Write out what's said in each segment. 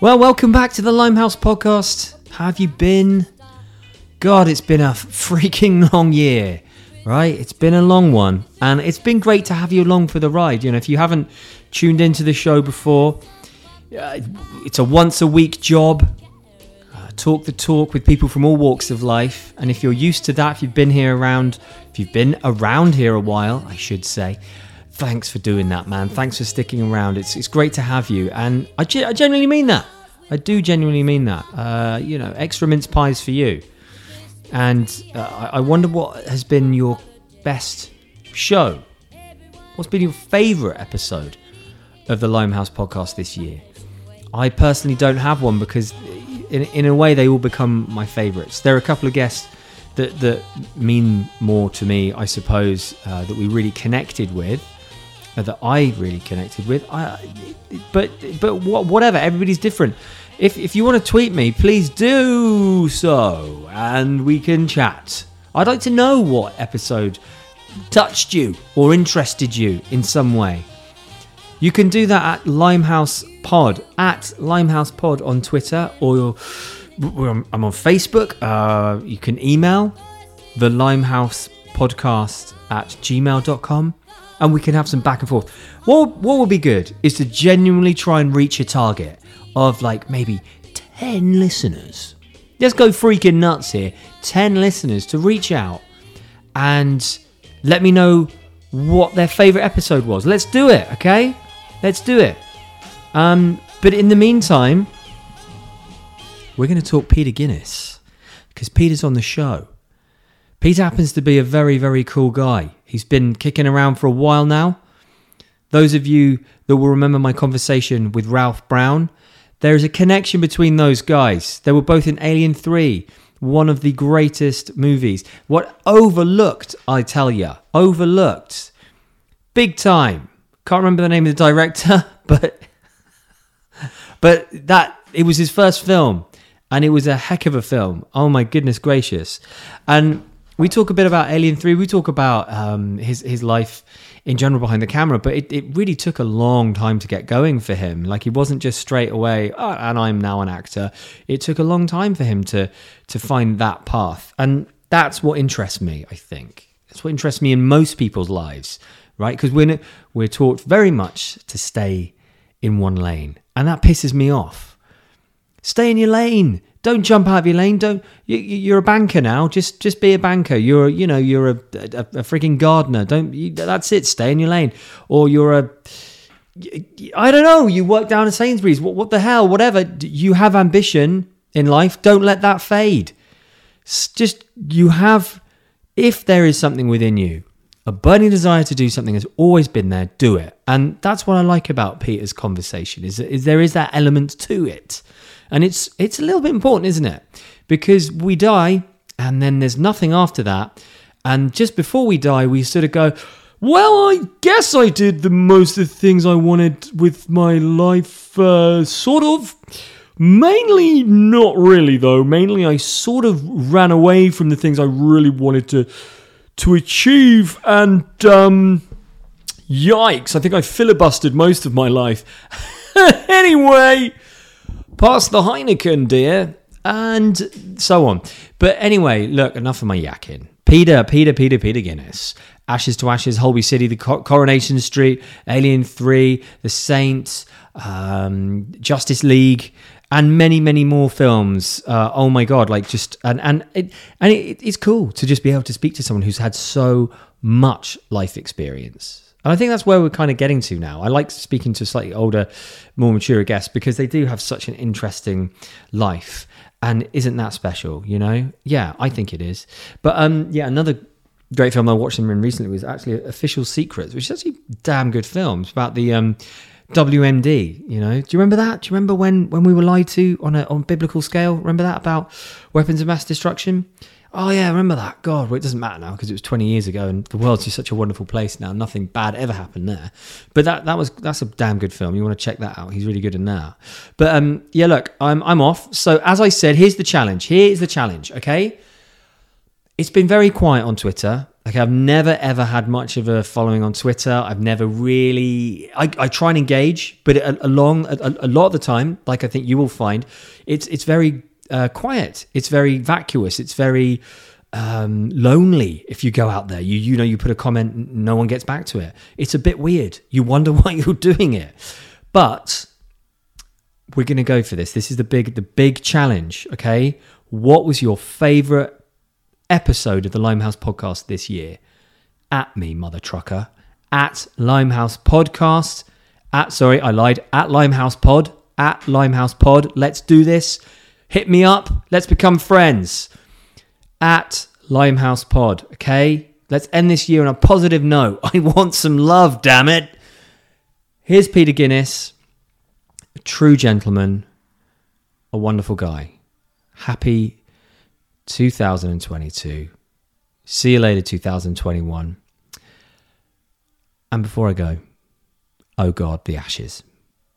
Well, welcome back to the Limehouse podcast. Have you been? God, it's been a freaking long year, right? It's been a long one, and it's been great to have you along for the ride. You know, if you haven't tuned into the show before, uh, it's a once a week job. Uh, talk the talk with people from all walks of life, and if you're used to that, if you've been here around, if you've been around here a while, I should say, thanks for doing that, man. Thanks for sticking around. It's it's great to have you, and I, ge- I genuinely mean that. I do genuinely mean that. Uh, you know, extra mince pies for you. And uh, I wonder what has been your best show. What's been your favourite episode of the Limehouse podcast this year? I personally don't have one because, in, in a way, they all become my favourites. There are a couple of guests that, that mean more to me, I suppose, uh, that we really connected with, uh, that I really connected with. I, but but whatever, everybody's different. If, if you want to tweet me, please do so, and we can chat. I'd like to know what episode touched you or interested you in some way. You can do that at Limehouse Pod, at Limehouse Pod on Twitter, or I'm on Facebook. Uh, you can email the Limehouse Podcast at gmail.com and we can have some back and forth. What, what would be good is to genuinely try and reach a target of like maybe 10 listeners. Let's go freaking nuts here. 10 listeners to reach out and let me know what their favorite episode was. Let's do it, okay? Let's do it. Um, but in the meantime, we're going to talk Peter Guinness because Peter's on the show. Peter happens to be a very, very cool guy. He's been kicking around for a while now. Those of you that will remember my conversation with Ralph Brown, there is a connection between those guys. They were both in Alien 3, one of the greatest movies. What overlooked, I tell ya, overlooked. Big time. Can't remember the name of the director, but but that it was his first film and it was a heck of a film. Oh my goodness gracious. And we talk a bit about Alien 3, we talk about um, his his life in general behind the camera, but it, it really took a long time to get going for him. Like he wasn't just straight away, oh, and I'm now an actor. It took a long time for him to to find that path. And that's what interests me, I think. That's what interests me in most people's lives, right? Because we're we're taught very much to stay in one lane, and that pisses me off. Stay in your lane. Don't jump out of your lane. Don't. You, you're a banker now. Just just be a banker. You're you know you're a a, a freaking gardener. Don't. You, that's it. Stay in your lane. Or you're a. I don't know. You work down at Sainsbury's. What what the hell? Whatever. You have ambition in life. Don't let that fade. S- Just you have. If there is something within you, a burning desire to do something has always been there. Do it, and that's what I like about Peter's conversation. Is is there is that element to it, and it's it's a little bit important, isn't it? Because we die, and then there's nothing after that, and just before we die, we sort of go. Well, I guess I did the most of the things I wanted with my life, uh, sort of. Mainly not really though. Mainly I sort of ran away from the things I really wanted to to achieve and um yikes, I think I filibustered most of my life. anyway, pass the Heineken, dear, and so on. But anyway, look, enough of my yakking. Peter, Peter, Peter, Peter Guinness. Ashes to Ashes, Holby City, The Coronation Street, Alien 3, The Saints, um, Justice League, and many, many more films. Uh, oh my God, like just, and, and, it, and it, it's cool to just be able to speak to someone who's had so much life experience. And I think that's where we're kind of getting to now. I like speaking to slightly older, more mature guests because they do have such an interesting life. And isn't that special, you know? Yeah, I think it is. But um, yeah, another great film I watched in recently was actually Official Secrets, which is actually damn good film. It's about the um, WMD. You know, do you remember that? Do you remember when when we were lied to on a on biblical scale? Remember that about weapons of mass destruction? Oh yeah, remember that? God, well, it doesn't matter now because it was 20 years ago, and the world's just such a wonderful place now. Nothing bad ever happened there. But that that was that's a damn good film. You want to check that out? He's really good in that. But um, yeah, look, I'm I'm off. So as I said, here's the challenge. Here is the challenge. Okay, it's been very quiet on Twitter. Like I've never ever had much of a following on Twitter. I've never really. I, I try and engage, but a, along a, a, lot of the time, like I think you will find, it's it's very uh, quiet. It's very vacuous. It's very um, lonely if you go out there. You you know you put a comment, no one gets back to it. It's a bit weird. You wonder why you're doing it, but we're to go for this. This is the big the big challenge. Okay, what was your favorite episode of the Limehouse podcast this year. At me, mother trucker. At Limehouse Podcast. At, sorry, I lied. At Limehouse Pod. At Limehouse Pod. Let's do this. Hit me up. Let's become friends. At Limehouse Pod. Okay? Let's end this year on a positive note. I want some love, damn it. Here's Peter Guinness, a true gentleman, a wonderful guy. Happy 2022. See you later, 2021. And before I go, oh God, the ashes.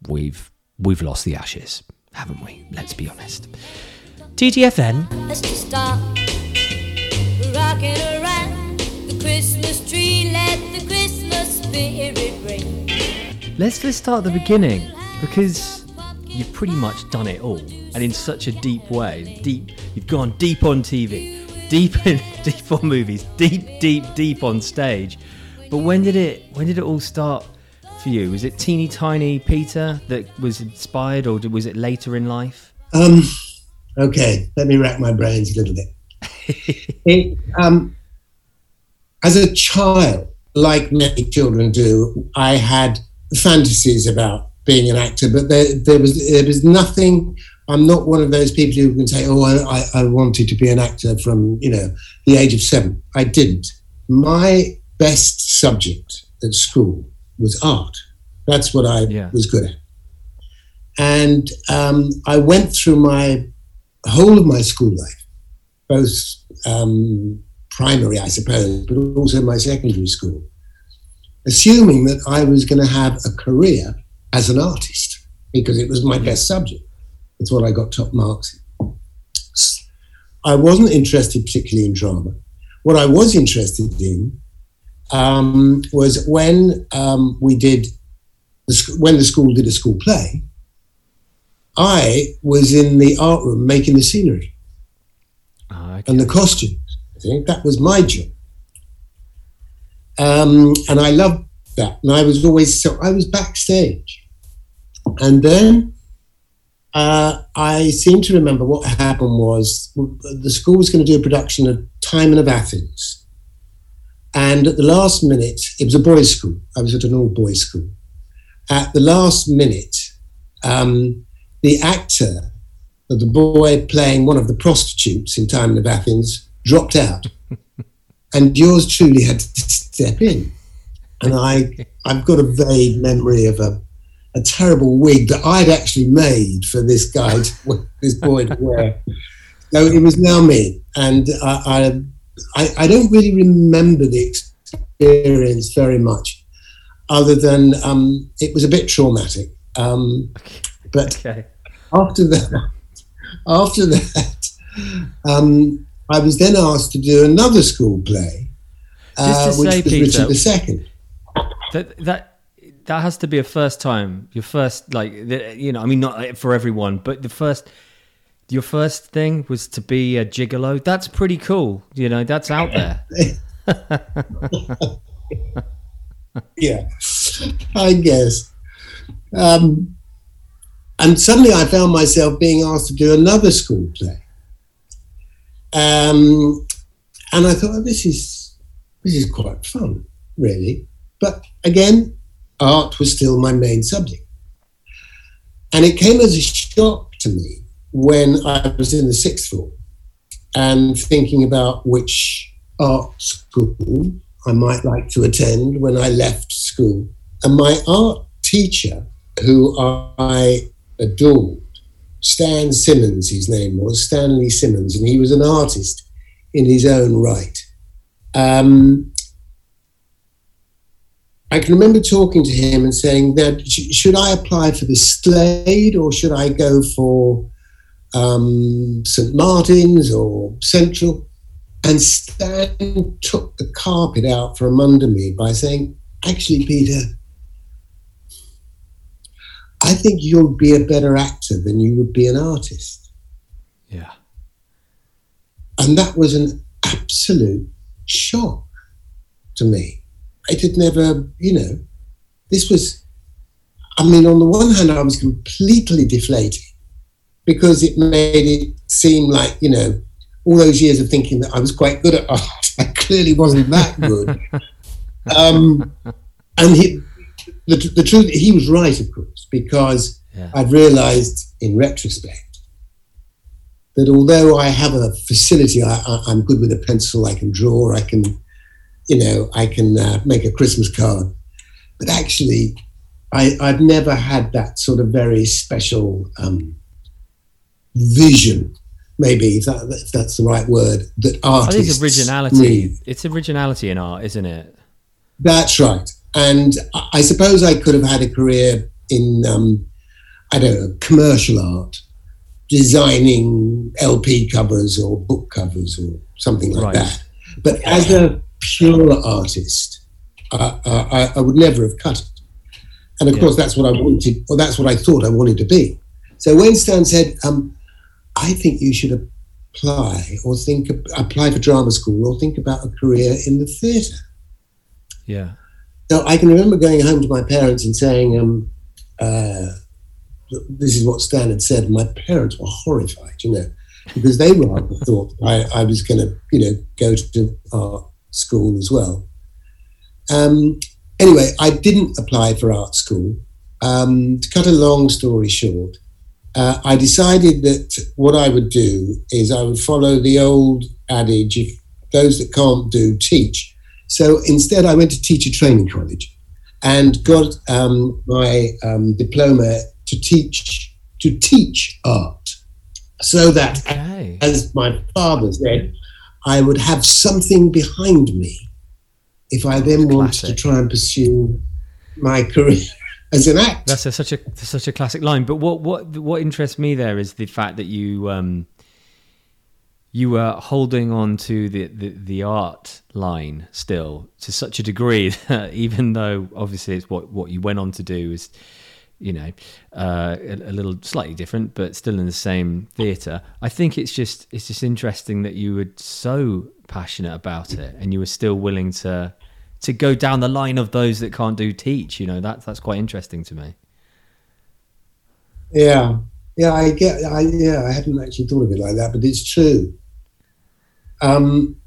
We've we've lost the ashes, haven't we? Let's be honest. TTFN. Let's just stop rocking around the Christmas tree. Let the Christmas spirit ring. Let's let's start at the beginning because you've pretty much done it all, and in such a deep way. Deep, you've gone deep on TV, deep in, deep on movies, deep, deep, deep on stage. But when did it? When did it all start for you? Was it teeny tiny Peter that was inspired, or was it later in life? Um, okay, let me rack my brains a little bit. it, um, as a child, like many children do, I had fantasies about being an actor, but there, there was there was nothing. I'm not one of those people who can say, "Oh, I, I wanted to be an actor from you know the age of seven. I didn't. My best subject at school was art. That's what I yeah. was good at. And um, I went through my whole of my school life, both um, primary, I suppose, but also my secondary school, assuming that I was going to have a career as an artist because it was my best subject. It's what I got top marks in. I wasn't interested particularly in drama. What I was interested in um, was when um, we did the, when the school did a school play. I was in the art room making the scenery ah, okay. and the costumes. I think that was my job, um, and I loved that. And I was always so I was backstage and then uh, I seem to remember what happened was the school was going to do a production of Timon of Athens. And at the last minute, it was a boys' school. I was at an all boys' school. At the last minute, um, the actor the boy playing one of the prostitutes in Timon of Athens dropped out. and yours truly had to step in. And I, I've got a vague memory of a a terrible wig that I'd actually made for this guy, to, this boy to wear. So it was now me, and I, I, I don't really remember the experience very much, other than um, it was a bit traumatic. Um, but okay. after that, after that, um, I was then asked to do another school play, uh, which say, was Peter, Richard II. That that that has to be a first time. Your first, like, you know, I mean, not for everyone, but the first, your first thing was to be a gigolo. That's pretty cool. You know, that's out there. yeah, I guess. Um, and suddenly I found myself being asked to do another school play. Um, and I thought, oh, this is this is quite fun, really. But again, art was still my main subject. And it came as a shock to me when I was in the sixth form and thinking about which art school I might like to attend when I left school. And my art teacher, who I adored, Stan Simmons, his name was, Stanley Simmons, and he was an artist in his own right. Um, I can remember talking to him and saying that should I apply for the Slade or should I go for um, St Martin's or Central? And Stan took the carpet out from under me by saying, Actually, Peter, I think you'll be a better actor than you would be an artist. Yeah. And that was an absolute shock to me. It had never, you know, this was, I mean, on the one hand, I was completely deflated because it made it seem like, you know, all those years of thinking that I was quite good at art, I clearly wasn't that good. um, and he, the, the truth, he was right, of course, because yeah. I've realized in retrospect that although I have a facility, I, am good with a pencil, I can draw, I can, you know, I can uh, make a Christmas card. But actually, I, have never had that sort of very special um, vision, maybe if, that, if, that's the right word, that artists. I think originality. Need. It's originality in art, isn't it? That's right. And I suppose I could have had a career in, um, I don't know, commercial art designing LP covers or book covers or something like right. that. But as a pure artist, uh, I, I, would never have cut it. And of yeah. course, that's what I wanted, or that's what I thought I wanted to be. So when Stan said, um, "I think you should apply or think apply for drama school or think about a career in the theatre. yeah. So I can remember going home to my parents and saying, um, uh, this is what Stan had said. My parents were horrified, you know, because they rather thought I, I was going to, you know, go to art school as well. Um, anyway, I didn't apply for art school. Um, to cut a long story short, uh, I decided that what I would do is I would follow the old adage: if those that can't do teach. So instead, I went to teacher training college and got um, my um, diploma to teach to teach art, so that, okay. as my father said, I would have something behind me if I then wanted to try and pursue my career as an actor. That's a, such a such a classic line. But what what what interests me there is the fact that you um, you were holding on to the, the, the art line still to such a degree that even though obviously it's what what you went on to do is you know, uh, a, a, little slightly different, but still in the same theatre. I think it's just it's just interesting that you were so passionate about it, and you were still willing to to go down the line of those that can't do teach. You know, that that's quite interesting to me. Yeah, yeah, I get. I yeah, I hadn't actually thought of it like that, but it's true. Um,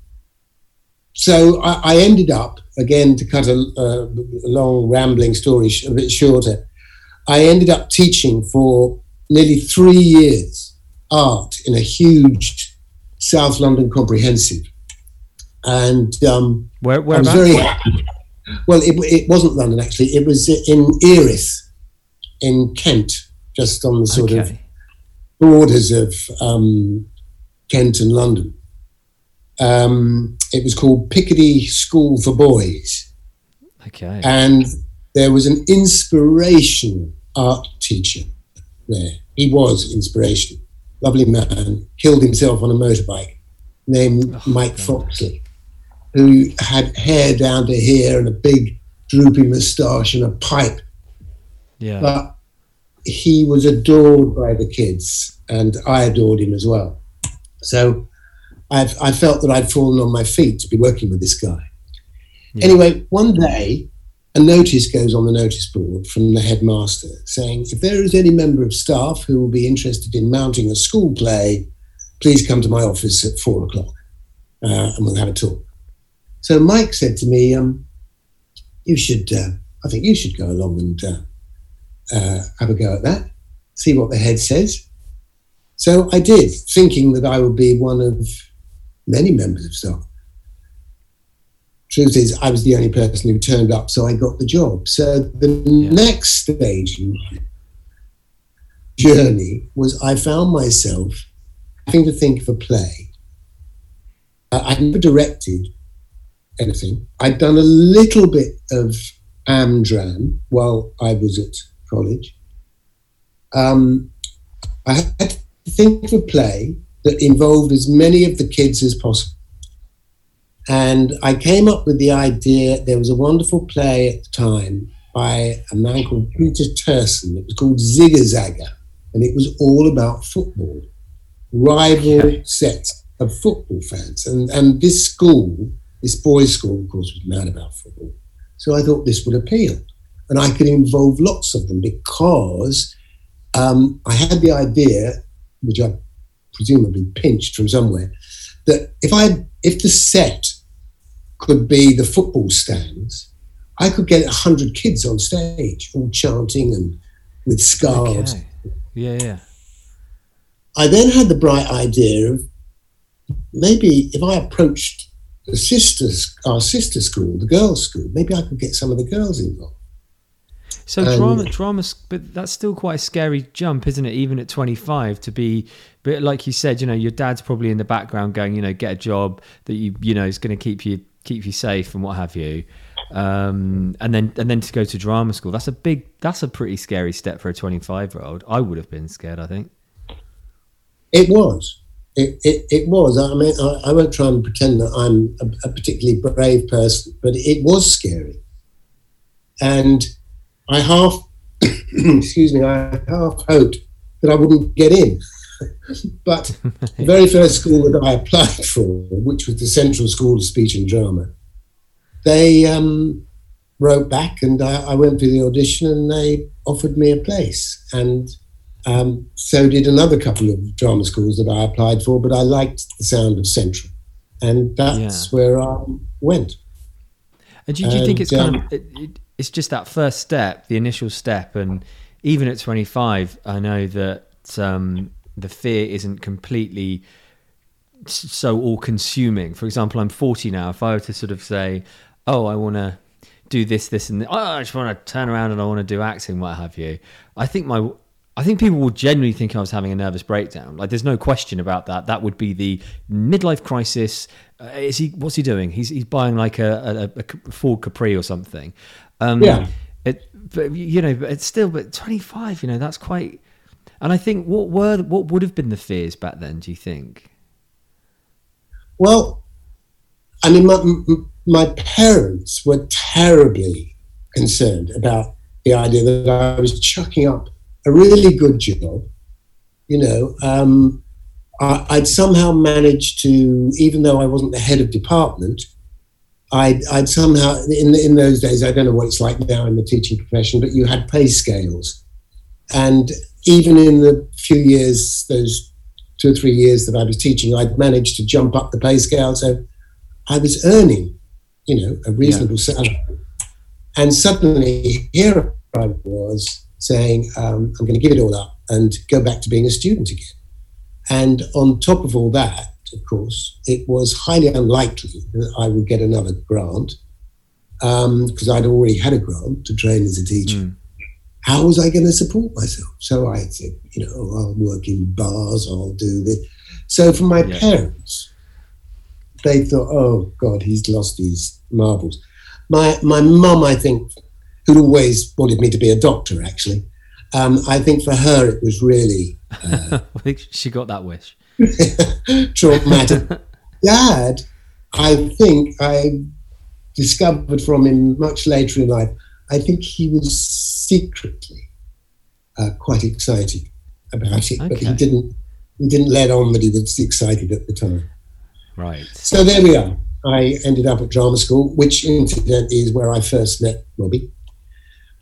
so I, I ended up again to cut a, a long rambling story a bit shorter. I ended up teaching for nearly three years art in a huge South London comprehensive. And um, where, where I was very happy. Well, it, it wasn't London actually. It was in Erith, in Kent, just on the sort okay. of borders of um, Kent and London. Um, it was called Picardy School for Boys. Okay. And there was an inspirational art teacher there. He was inspirational. Lovely man, killed himself on a motorbike, named oh, Mike God. Foxley, who had hair down to here and a big droopy moustache and a pipe. Yeah. But he was adored by the kids, and I adored him as well. So I've, I felt that I'd fallen on my feet to be working with this guy. Yeah. Anyway, one day a notice goes on the notice board from the headmaster saying, if there is any member of staff who will be interested in mounting a school play, please come to my office at four o'clock uh, and we'll have a talk. So Mike said to me, um, you should, uh, I think you should go along and uh, uh have a go at that, see what the head says. So I did, thinking that I would be one of many members of staff truth is, I was the only person who turned up, so I got the job. So the yeah. next stage in my journey was I found myself having to think of a play. Uh, I'd never directed anything. I'd done a little bit of Amdram while I was at college. Um, I had to think of a play that involved as many of the kids as possible And I came up with the idea. There was a wonderful play at the time by a man called Peter Terson. It was called Zigger Zagger, and it was all about football, rival sets of football fans. And, and this school, this boys' school, of course, was mad about football. So I thought this would appeal. And I could involve lots of them because um, I had the idea, which I presumably pinched from somewhere, that if I if the set could be the football stands, I could get hundred kids on stage, all chanting and with scarves. Okay. Yeah, yeah. I then had the bright idea of maybe if I approached the sisters, our sister school, the girls' school, maybe I could get some of the girls involved. So um, drama, drama, but that's still quite a scary jump, isn't it? Even at 25, to be, but like you said, you know, your dad's probably in the background going, you know, get a job that you, you know, is going to keep you keep you safe and what have you, um, and then and then to go to drama school. That's a big, that's a pretty scary step for a 25 year old. I would have been scared. I think it was. It, it, it was. I mean, I, I, won't try and pretend that I'm a, a particularly brave person, but it was scary. And I half, excuse me, I half hoped that I wouldn't get in. but the very first school that I applied for, which was the Central School of Speech and Drama, they um, wrote back and I, I, went for the audition and they offered me a place. And um, so did another couple of drama schools that I applied for, but I liked the sound of Central. And that's yeah. where I went. And do, do you and, think it's kind um, of, it, it, it's just that first step, the initial step, and even at 25, I know that um, the fear isn't completely so all-consuming. For example, I'm 40 now. If I were to sort of say, "Oh, I want to do this, this, and this. oh, I just want to turn around and I want to do acting, what have you," I think my I think people will genuinely think I was having a nervous breakdown. Like, there's no question about that. That would be the midlife crisis. Uh, is he? What's he doing? He's he's buying like a, a, a Ford Capri or something. Um, yeah. It, but you know, but it's still, but 25. You know, that's quite. And I think what were what would have been the fears back then? Do you think? Well, I mean, my, my parents were terribly concerned about the idea that I was chucking up a really good job. You know, um, I, I'd somehow managed to, even though I wasn't the head of department, I'd, I'd, somehow in in those days I don't know what it's like now in the teaching profession, but you had pay scales, and even in the few years, those two or three years that I was teaching, I'd managed to jump up the pay scale, so I was earning, you know, a reasonable yeah. salary, and suddenly here I was saying, um, I'm going to give it all up and go back to being a student again. And on top of all that, of course, it was highly unlikely that I would get another grant because um, I'd already had a grant to train as a teacher. Mm. How was I going to support myself? So I said, you know, I'll work in bars, I'll do this. So for my yeah. parents, they thought, oh God, he's lost his marbles. My my mum, I think, who always wanted me to be a doctor, actually. Um, I think for her it was really. Uh, she got that wish. traumatic. Dad, I think I discovered from him much later in life, I think he was secretly uh, quite excited about it, okay. but he didn't. He didn't let on that he was excited at the time. Right. So there we are. I ended up at drama school, which incidentally is where I first met Robbie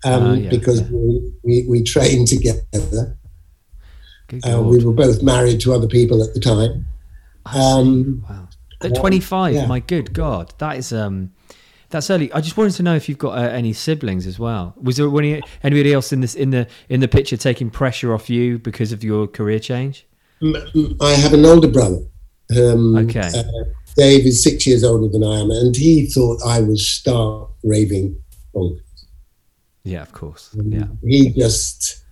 um, uh, yeah, because yeah. We, we, we, trained together. Uh, we were both married to other people at the time. Um, wow. At 25, yeah. my good God, that is um, that's early. I just wanted to know if you've got uh, any siblings as well. Was there any, anybody else in this in the in the picture taking pressure off you because of your career change? I have an older brother. Um, okay. Uh, Dave is six years older than I am, and he thought I was stark raving bonkers. Yeah, of course. Yeah. He just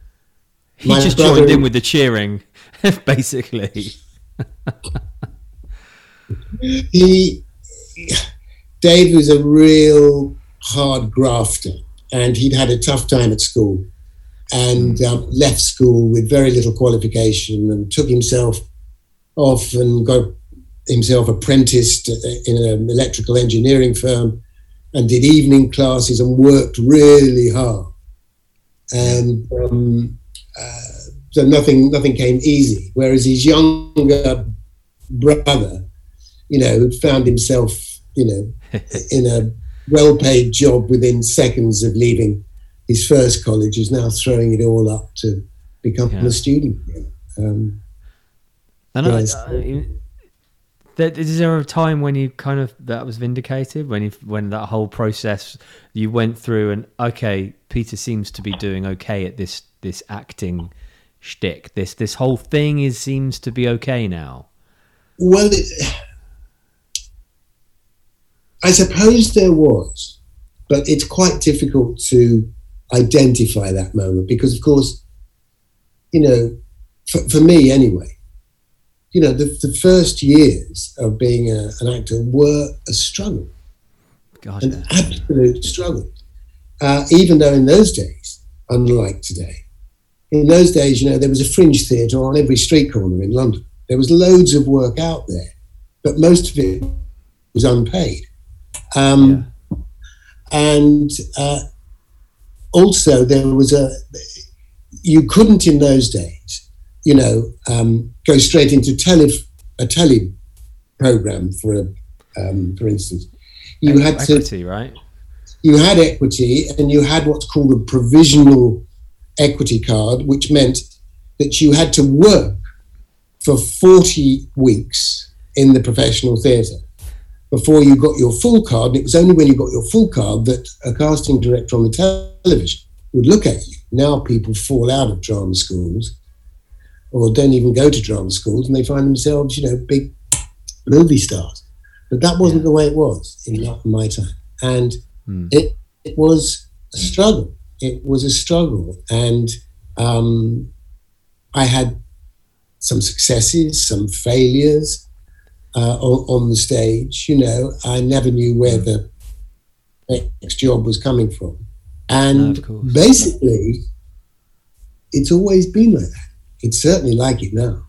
he just brother, joined in with the cheering, basically. he Dave was a real hard grafter, and he'd had a tough time at school, and mm. um, left school with very little qualification, and took himself off and got himself apprenticed in an electrical engineering firm and did evening classes and worked really hard. And um, uh, so nothing nothing came easy. Whereas his younger brother, you know, found himself, you know, in a well-paid job within seconds of leaving his first college, is now throwing it all up to become yeah. a student. Um, and yes. I, I, is there a time when you kind of that was vindicated when you when that whole process you went through and okay, Peter seems to be doing okay at this this acting shtick. This this whole thing is seems to be okay now. Well, it, I suppose there was, but it's quite difficult to identify that moment because, of course, you know, for, for me anyway, you know, the, the first years of being a, an actor were a struggle, God, an absolute struggle. Uh, even though in those days, unlike today, in those days, you know, there was a fringe theatre on every street corner in London. There was loads of work out there, but most of it was unpaid. Um, yeah. And uh, also, there was a, you couldn't in those days, you know, um, go straight into tele, a tele program for a, um, for instance. You had equity, to, right? You had equity, and you had what's called a provisional equity card, which meant that you had to work for 40 weeks in the professional theatre before you got your full card. And it was only when you got your full card that a casting director on the television would look at you. Now people fall out of drama schools or don't even go to drama schools and they find themselves, you know, big movie stars. But that wasn't the way it was in my time. And mm. it, it was a struggle it was a struggle. And um, I had some successes, some failures uh, on, on, the stage. You know, I never knew where the next job was coming from. And no, basically, it's always been like that. It's certainly like it now.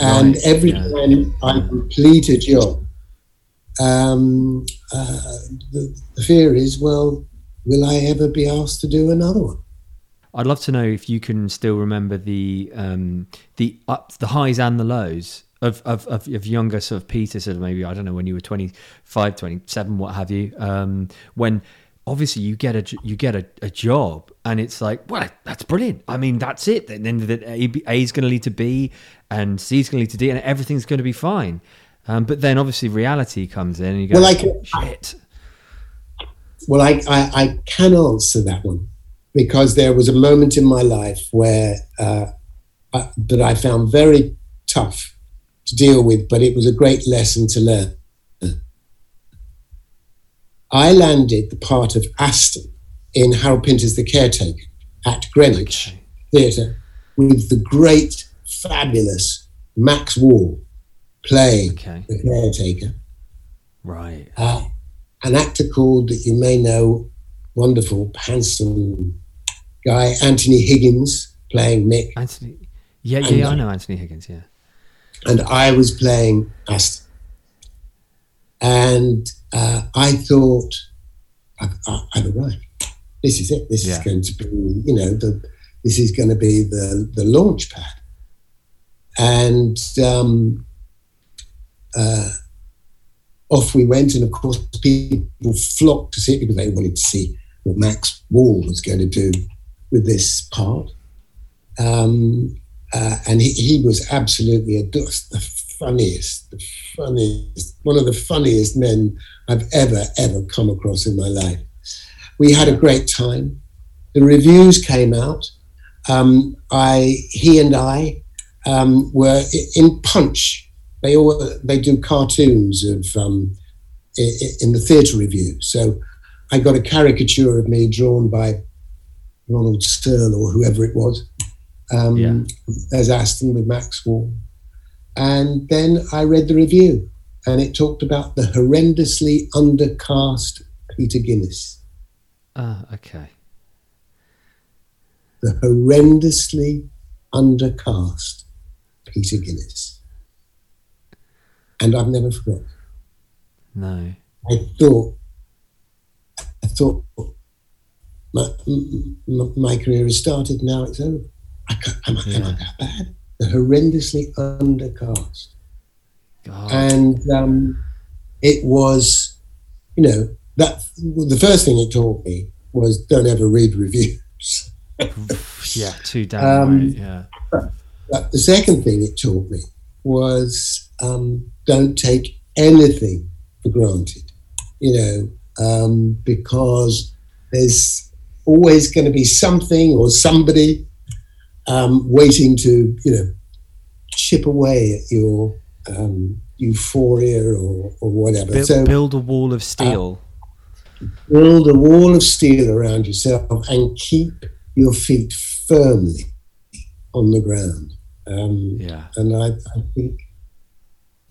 And right. every yeah. time I complete a job, um, uh, the, the fear is, well, will I ever be asked to do another one? I'd love to know if you can still remember the um, the ups, the highs and the lows of, of, of, of, younger sort of Peter, sort of maybe, I don't know, when you were 25, 27, what have you, um, when obviously you get a, you get a, a, job and it's like, well, that's brilliant. I mean, that's it. And then the A is going to lead to B and C is going to lead to D and everything's going to be fine. Um, but then obviously reality comes in and you go, well, like, shit. Well, I, I, I, can answer that one because there was a moment in my life where uh, uh, that I found very tough to deal with, but it was a great lesson to learn. I landed the part of Aston in Harold Pinter's The Caretaker at Greenwich okay. Theatre with the great, fabulous Max Wall playing okay. the caretaker. Right. Uh, an actor called that you may know, wonderful, handsome guy, Anthony Higgins, playing Mick. Anthony, yeah, yeah, yeah I know Anthony Higgins, yeah. And I was playing Aston. And uh, I thought, I've, I've, arrived. This is it. This yeah. is going to be, you know, the this is going to be the the launch pad. And um, uh, off we went. And of course, people flocked to see it because they wanted to see what Max Wall was going to do with this part. Um, uh, and he, he, was absolutely a, the funniest, the funniest, one of the funniest men I've ever, ever come across in my life. We had a great time. The reviews came out. Um, I, he and I um, were in Punch they all they do cartoons of um, in the theatre review. So I got a caricature of me drawn by Ronald Searle or whoever it was um, yeah. as Aston with Max Wall. And then I read the review and it talked about the horrendously undercast Peter Guinness. Ah, uh, okay. The horrendously undercast Peter Guinness. and I've never forgotten. No. I thought, I thought my, my, my career has started. Now it's over. I can't, am, I, am I that bad? They're horrendously undercast. God. and um, it was, you know, that the first thing it taught me was don't ever read reviews. yeah, too damn Um, right. Yeah. But the second thing it taught me was um, don't take anything for granted, you know, um, because there's always going to be something or somebody um, waiting to, you know, chip away at your um, euphoria or, or whatever. Build, so build a wall of steel. build a wall of steel around yourself and keep your feet firmly on the ground. Um, yeah. and I, I think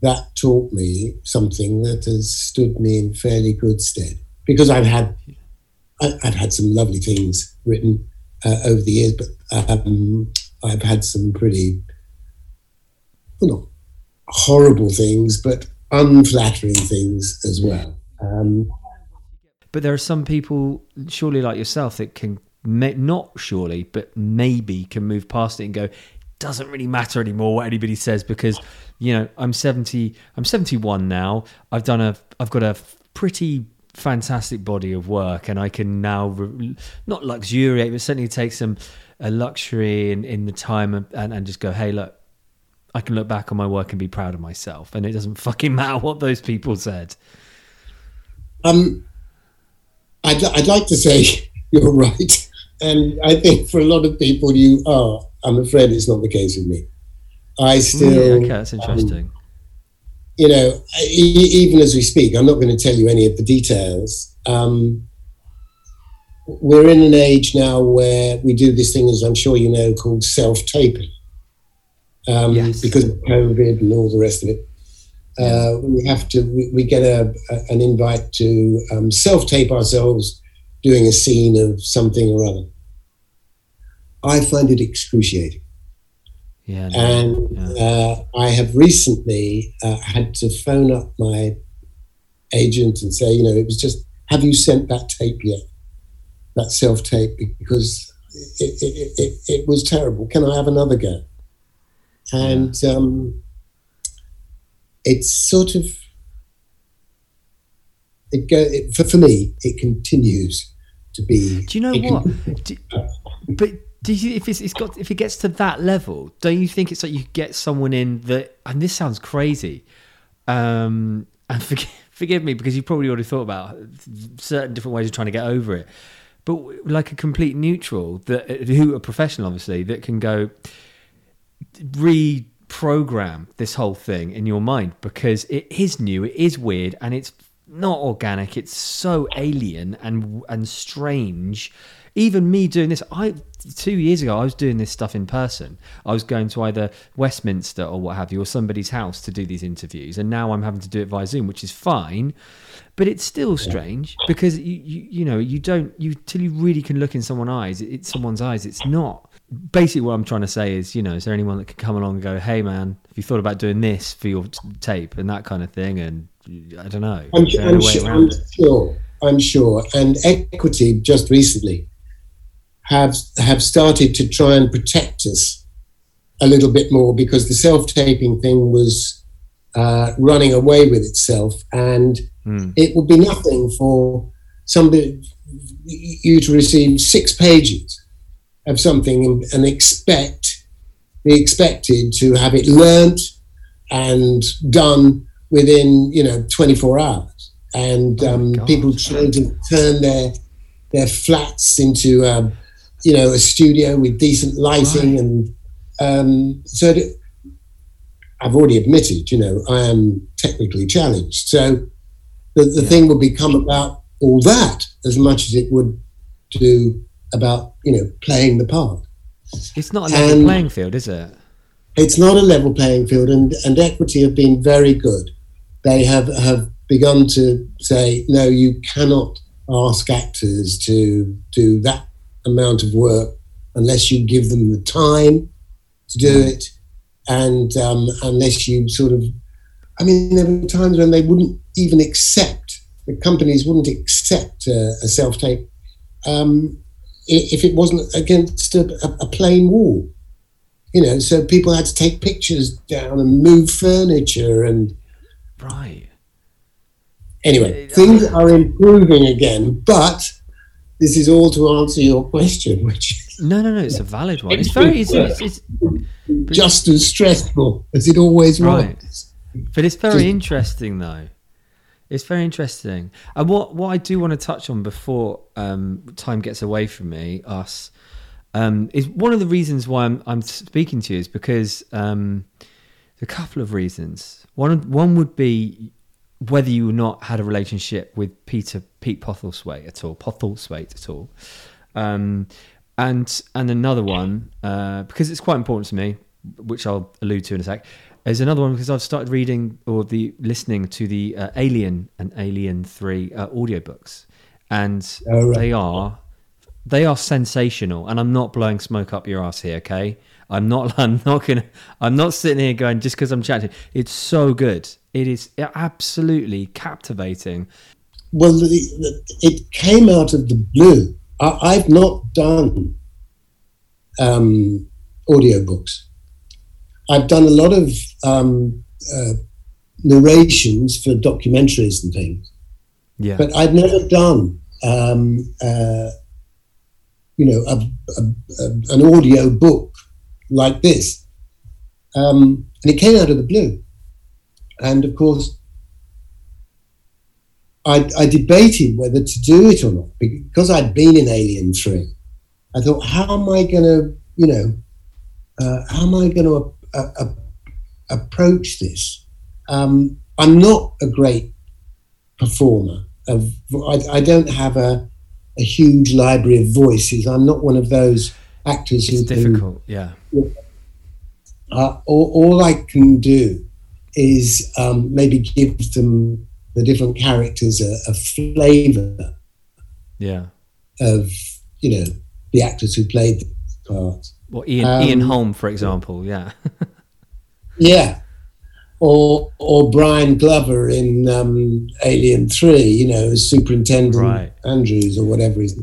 that taught me something that has stood me in fairly good stead because I've had I, I've had some lovely things written uh, over the years, but um, I've had some pretty well, not horrible things, but unflattering things as well. Um, But there are some people, surely like yourself, that can may, not surely, but maybe can move past it and go. Doesn't really matter anymore what anybody says because you know I'm 70. I'm 71 now. I've done a. I've got a pretty fantastic body of work, and I can now re- not luxuriate, but certainly take some a luxury in, in the time and, and, and just go, hey, look, I can look back on my work and be proud of myself, and it doesn't fucking matter what those people said. Um, I'd, I'd like to say you're right. And I think for a lot of people, you are. I'm afraid it's not the case with me. I still, Mm, okay, that's interesting. um, you know, e- even as we speak, I'm not going to tell you any of the details. Um, we're in an age now where we do this thing, as I'm sure you know, called self taping. Um, Yes. Because of COVID and all the rest of it. Uh, we have to, we, we get a, a, an invite to um, self tape ourselves doing a scene of something or other. I find it excruciating. yeah, no, And yeah. uh, I have recently uh, had to phone up my agent and say, you know, it was just, have you sent that tape yet? That self tape, because it, it, it, it was terrible. Can I have another go? And um, it's sort of, it go, it, for, for me, it continues to be. Do you know it can- what? Do, but do you if it's, it's got if it gets to that level, don't you think it's like you get someone in that? And this sounds crazy. Um, and forgive, forgive me because you probably already thought about certain different ways of trying to get over it. But like a complete neutral that who a professional obviously that can go reprogram this whole thing in your mind because it is new, it is weird, and it's not organic. It's so alien and and strange. Even me doing this, I two years ago I was doing this stuff in person. I was going to either Westminster or what have you, or somebody's house to do these interviews, and now I'm having to do it via Zoom, which is fine. But it's still strange because you, you you know you don't you till you really can look in someone's eyes. It's someone's eyes. It's not basically what I'm trying to say is, you know, is there anyone that could come along and go, hey man, have you thought about doing this for your t- tape and that kind of thing? And I don't know. I'm, I'm sure, I'm sure. I'm sure. And Equity just recently have have started to try and protect us a little bit more because the self taping thing was uh, running away with itself, and Hmm. it would be nothing for somebody you to receive six pages of something and, and expect be expected to have it learnt and done within you know 24 hours and Oh um, people trying to turn their their flats into um, you know a studio with decent lighting Right. and um, so I've already admitted you know I am technically challenged so the, the Yeah. thing would become about all that as much as it would do about you know playing the part It's not a level and- playing field, is it? it's not a level playing field, and, and Equity have been very good. They have, have begun to say, no, you cannot ask actors to do that amount of work unless you give them the time to do it, and um, unless you sort of I mean, there were times when they wouldn't even accept, the companies wouldn't accept a, a self tape um, if it wasn't against a, a, plain wall. You know, so people had to take pictures down and move furniture and. Right. Anyway, things are improving again, but this is all to answer your question, which no, no, no, it's a valid one. It's very, it's, it's, it's just as stressful as it always right. was. But it's very interesting, though. It's very interesting. And what, what I do want to touch on before um, time gets away from me, us, um, is one of the reasons why I'm, I'm speaking to you is because um, a couple of reasons. One, one would be whether you or not had a relationship with Peter Pete Postlethwaite at all, Postlethwaite at all, um, and and another one uh, because it's quite important to me, which I'll allude to in a sec. There's another one because I've started reading or the listening to the uh, Alien and Alien Three uh, audiobooks, and oh, right. they are they are sensational. And I'm not blowing smoke up your ass here, okay? I'm not. I'm not gonna. I'm not sitting here going just because I'm chatting. It's so good. It is absolutely captivating. Well, it came out of the blue. I, have not done um, audiobooks. I've done a lot of um, uh, narrations for documentaries and things. Yeah. But I've never done, um, uh, you know, a, a, a, an audio book like this. Um, and it came out of the blue. And of course, I, I, debated whether to do it or not because I'd been in Alien 3. I thought, how am I going to, you know, uh, how am I going to uh, approach this? Um, I'm not a great performer. Of, I, I don't have a, a, huge library of voices. I'm not one of those actors it's who difficult. Can, yeah. Uh, all, all I can do is um, maybe give them the different characters a, a flavour. Yeah. Of you know the actors who played the parts. Well, Ian um, Ian Holm, for example. Yeah. yeah. Or or Brian Glover in um, Alien Three, you know, as Superintendent right. Andrews or whatever his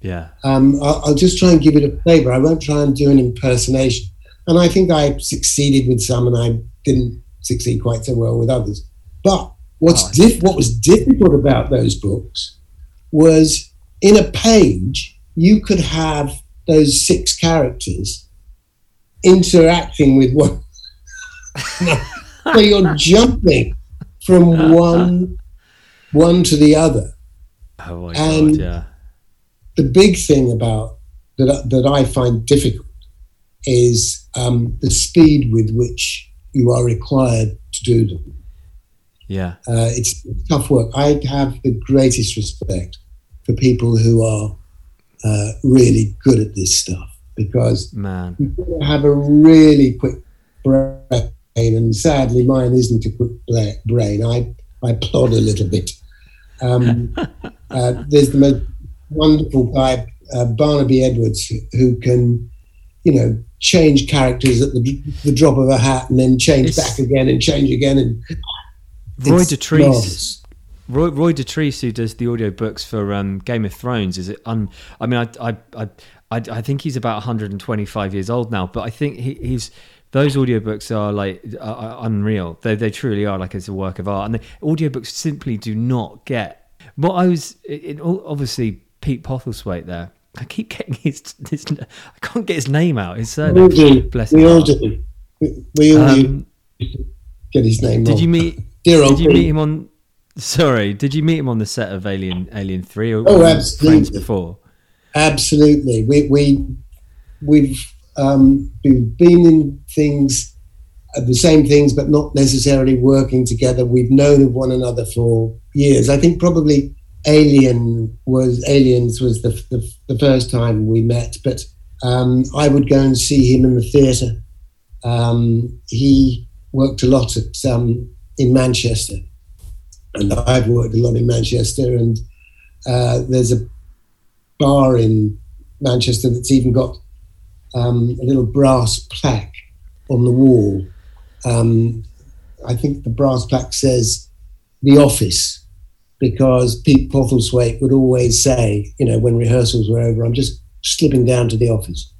yeah. Um, I'll, I'll, just try and give it a flavour. I won't try and do an impersonation. And I think I succeeded with some, and I didn't succeed quite so well with others. But what's oh, diff- what was difficult about those books was in a page you could have those six characters interacting with one. so you're jumping from one one to the other. Oh my and god! Yeah. The big thing about that that I find difficult is um, the speed with which you are required to do them. Yeah. Uh, it's tough work. I have the greatest respect for people who are uh, really good at this stuff because man, you have a really quick brain, and sadly, mine isn't a quick brain. I I plod a little bit. Um, uh, there's the most wonderful guy, uh, Barnaby Edwards, who can, you know, change characters at the, the drop of a hat and then change it's, back again and change again. And Roy Dotrice, Roy, Roy Dotrice, who does the audiobooks for um, Game of Thrones, is it? Un, I mean, I, I, I, I, I think he's about 125 years old now, but I think he, he's those audiobooks are like uh, unreal. They, they truly are like it's a work of art, and the audiobooks simply do not get. What I was, it, it, obviously Pete Postlethwaite there I keep getting his, his I can't get his name out. His surname. We all do. Bless we all do. We, we all um, get his name. Did wrong. you meet? Dear did you meet him on? Sorry, did you meet him on the set of Alien Alien Three? Or oh, absolutely. Before. Absolutely. We we we've um, been in things, uh, the same things, but not necessarily working together. We've known of one another for years. I think probably Alien was Aliens was the, the, the first time we met, but um, I would go and see him in the theatre. Um, he worked a lot at um, in Manchester, and I've worked a lot in Manchester. And uh, there's a bar in Manchester that's even got um, a little brass plaque on the wall um, I think the brass plaque says the office because Pete Postlethwaite would always say, you know, when rehearsals were over, I'm just slipping down to the office.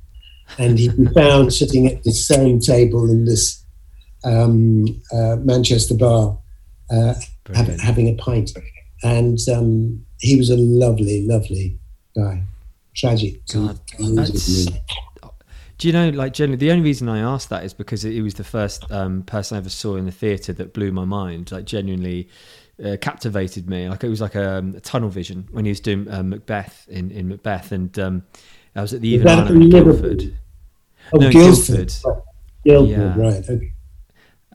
And he'd be found sitting at the same table in this um, uh, Manchester bar, uh, have, having a pint. And um, he was a lovely, lovely guy. Tragic. God, do you know, like, generally, the only reason I asked that is because he was the first um, person I ever saw in the theatre that blew my mind. Like, genuinely, uh, captivated me. Like it was like a, um, a, tunnel vision when he was doing uh, Macbeth in, in Macbeth, and um, I was at the Yvonne Arnaud of Guildford. Oh, no, Guildford. Guildford, yeah. right? Okay.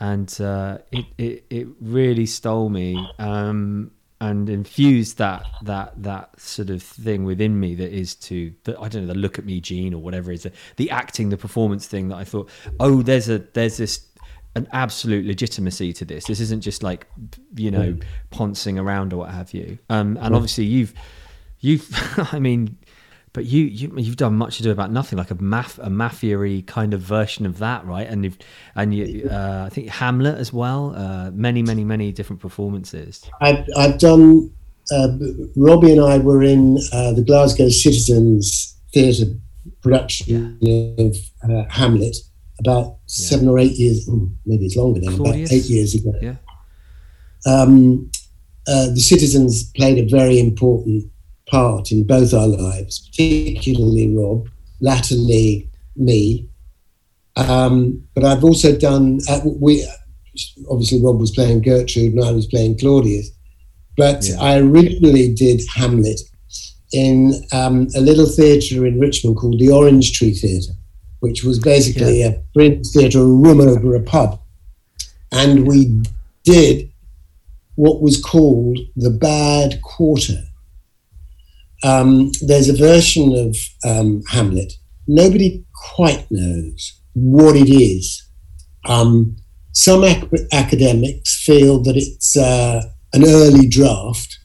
And uh, it, it it really stole me um, and infused that that that sort of thing within me that is to the, I don't know the look at me gene or whatever is the, the acting the performance thing that I thought oh there's a there's this an absolute legitimacy to this. This isn't just like you know mm. poncing around or what have you. Um, and mm. obviously you've you've I mean, but you, you you've done much to do about nothing, like a maf a mafia kind of version of that, right? And you've and you uh, I think Hamlet as well. Uh, many many many different performances. I've I've done. Uh, Robbie and I were in uh, the Glasgow Citizens Theatre production yeah. of uh, Hamlet about yeah. seven or eight years, hmm, maybe it's longer now, about eight years ago. Yeah. Um, uh, the citizens played a very important part in both our lives, particularly Rob, latterly me. Um, but I've also done, uh, we obviously Rob was playing Gertrude and I was playing Claudius. But yeah. I originally did Hamlet in um, a little theatre in Richmond called the Orange Tree Theatre which was basically yeah. a print theatre, a room over a pub. And we did what was called the Bad Quarto. Um, there's a version of um, Hamlet. Nobody quite knows what it is. Um, some ac- academics feel that it's uh, an early draft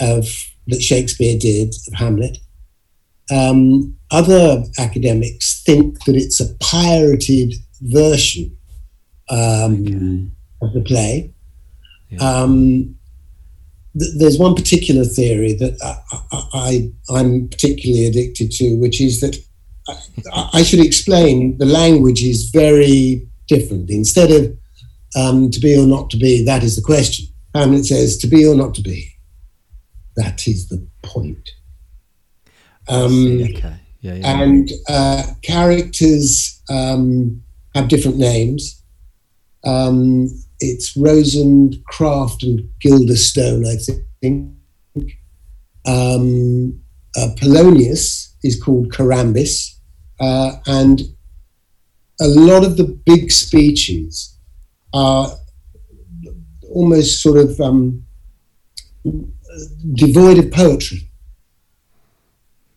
of that Shakespeare did of Hamlet. Um, other academics think that it's a pirated version um, okay. of the play. Yeah. Um, th- there's one particular theory that I, I, am particularly addicted to, which is that I, I, should explain the language is very different. Instead of um, to be or not to be, that is the question. Hamlet says to be or not to be. That is the point. Um, okay. Yeah, yeah. And uh, characters um, have different names. Um, it's Rosencraft and Gilderstone, I think. Um, uh, Polonius is called Corambis. Uh, and a lot of the big speeches are almost sort of um, devoid of poetry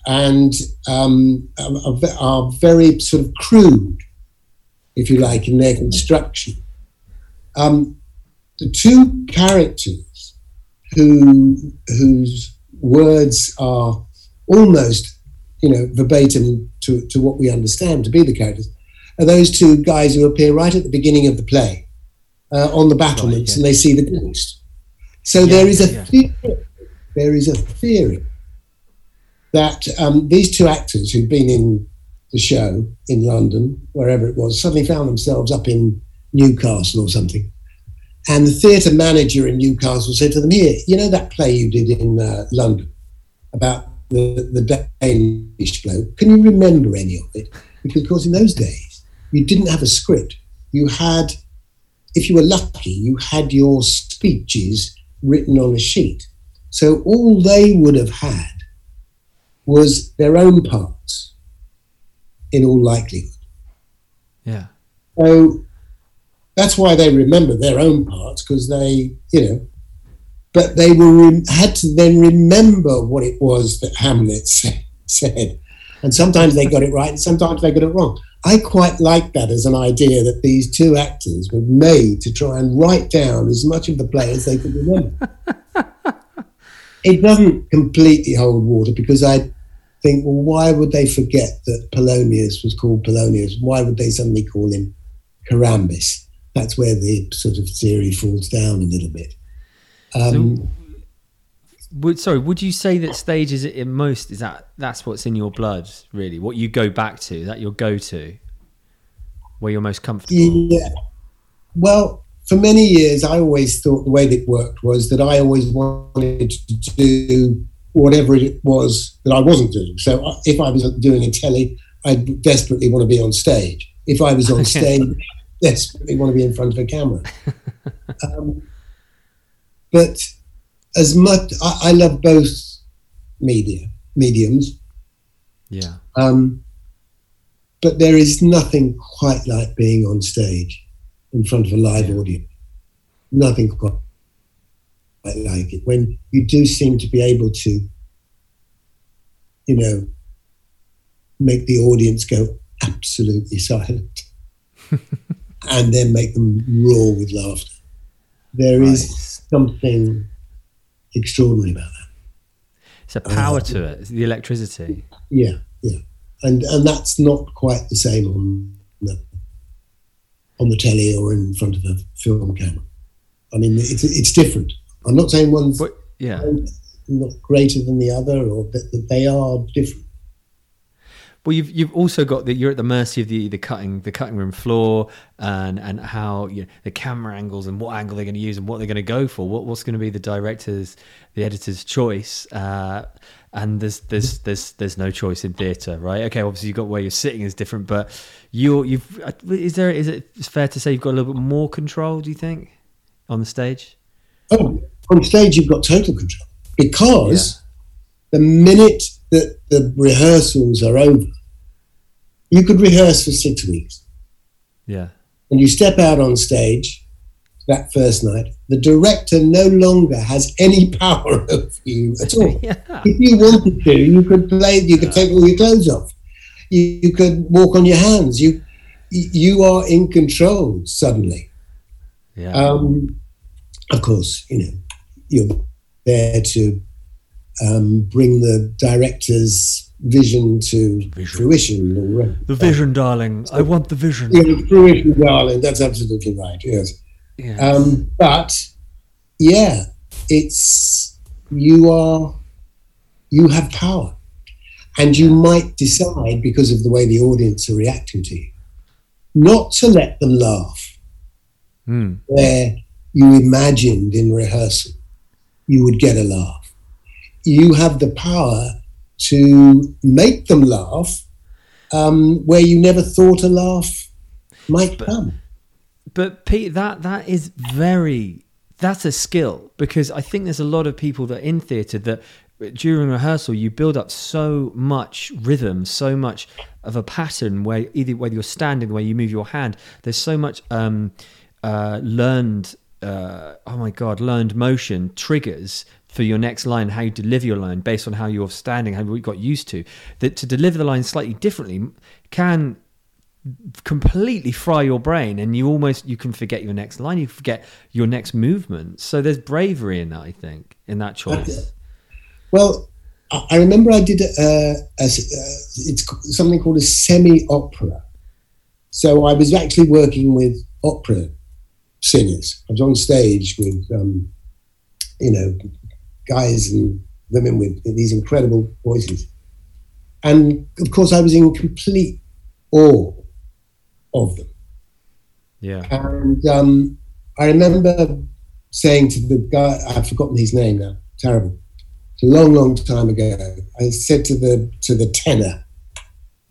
and um, are, are, very sort of crude, if you like, in their construction. Um, the two characters who whose words are almost, you know, verbatim to, to what we understand to be the characters, are those two guys who appear right at the beginning of the play uh, on the battlements, right, yeah. and they see the ghost. So yeah, there is a yeah. theory, there is a theory that um, these two actors who'd been in the show in London, wherever it was, suddenly found themselves up in Newcastle or something. And the theatre manager in Newcastle said to them, Here, you know that play you did in uh, London about the, the Danish bloke? Can you remember any of it? Because, of course, in those days, you didn't have a script. You had, if you were lucky, you had your speeches written on a sheet. So all they would have had was their own parts, in all likelihood. Yeah. So that's why they remember their own parts because they, you know, but they were had to then remember what it was that Hamlet said, and sometimes they got it right, and sometimes they got it wrong. I quite like that as an idea that these two actors were made to try and write down as much of the play as they could remember. it doesn't completely hold water because I think, well, why would they forget that Polonius was called Polonius? Why would they suddenly call him Corambis? That's where the sort of theory falls down a little bit. Um, so, would, sorry, would you say that stage is in most is that that's what's in your blood, really? What you go back to, that your go to, where you're most comfortable? Yeah. Well, for many years, I always thought the way that it worked was that I always wanted to do whatever it was that I wasn't doing. So uh, if I was doing a telly, I desperately want to be on stage. If I was on stage, desperately want to be in front of a camera. um, but as much, I, I, love both media mediums. Yeah. Um, but there is nothing quite like being on stage in front of a live yeah. audience. Nothing quite like it. When you do seem to be able to, you know, make the audience go absolutely silent and then make them roar with laughter. There right. is something extraordinary about that. It's a power uh, to it. It's the electricity. Yeah, yeah, and and that's not quite the same on the on the telly or in front of a film camera. I mean, it's it's different. I'm not saying one's but, yeah not greater than the other, or that, that they are different. Well, you've you've also got that you're at the mercy of the, the cutting the cutting room floor and and how you know, the camera angles and what angle they're going to use and what they're going to go for. What what's going to be the director's the editor's choice. Uh, and there's there's there's there's no choice in theatre, right? Okay, obviously you've got where you're sitting is different, but you're you've uh, is there is it fair to say you've got a little bit more control? Do you think on the stage? Oh, on stage you've got total control because yeah. the minute that the rehearsals are over, you could rehearse for six weeks. Yeah. And you step out on stage that first night, the director no longer has any power over you at all. yeah. If you wanted to, you could play, you could take all your clothes off. You, you could walk on your hands. You you are in control suddenly. Yeah. Um, of course, you know, you're there to um, bring the director's vision to vision. fruition. The vision, darling. So, I want the vision. Yeah, fruition, darling. That's absolutely right. Yes. yes. Um, but yeah, it's you are you have power, and you might decide because of the way the audience are reacting to you, not to let them laugh. Mm. Where you imagined in rehearsal you would get a laugh. You have the power to make them laugh um, where you never thought a laugh might but, come. But Pete, that that is very that's a skill because I think there's a lot of people that in theatre that during rehearsal you build up so much rhythm, so much of a pattern where either whether you're standing, way you move your hand, there's so much um, uh, learned uh, oh my god, learned motion triggers for your next line, how you deliver your line based on how you're standing, how you got used to. That to deliver the line slightly differently can completely fry your brain and you almost you can forget your next line you forget your next movement so there's bravery in that i think in that choice well i remember i did a, a, a it's something called a semi opera so i was actually working with opera singers. I was on stage with, um, you know, guys and women with these incredible voices. And of course, I was in complete awe of them. Yeah. And um, I remember saying to the guy, I've forgotten his name now, terrible. It's a long, long time ago. I said to the to the tenor,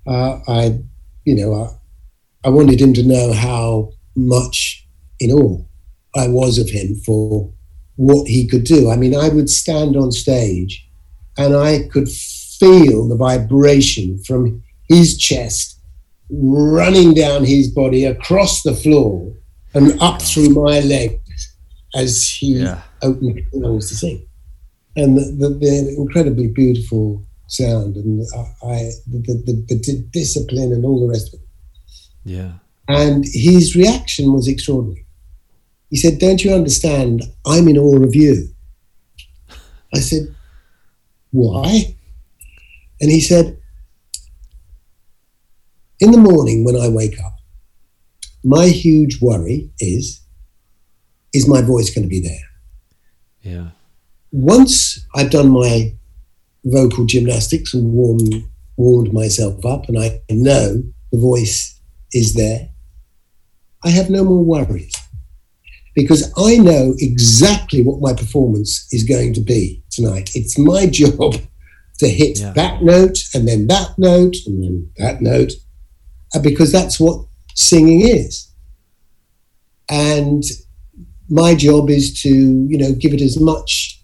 uh, I, you know, I, I wanted him to know how much in awe I was of him for what he could do. I mean, I would stand on stage and I could feel the vibration from his chest running down his body across the floor and up through my legs as he yeah. opened his lungs to sing. And the, the, the, incredibly beautiful sound and I, the, the, the discipline and all the rest of it. Yeah. And his reaction was extraordinary. He said, Don't you understand? I'm in awe of you. I said, Why? And he said, In the morning when I wake up, my huge worry is is my voice going to be there? Yeah. Once I've done my vocal gymnastics and warmed warmed myself up, and I know the voice is there, I have no more worries because I know exactly what my performance is going to be tonight. It's my job to hit Yeah. that note and then that note and then that note uh, because that's what singing is. And my job is to, you know, give it as much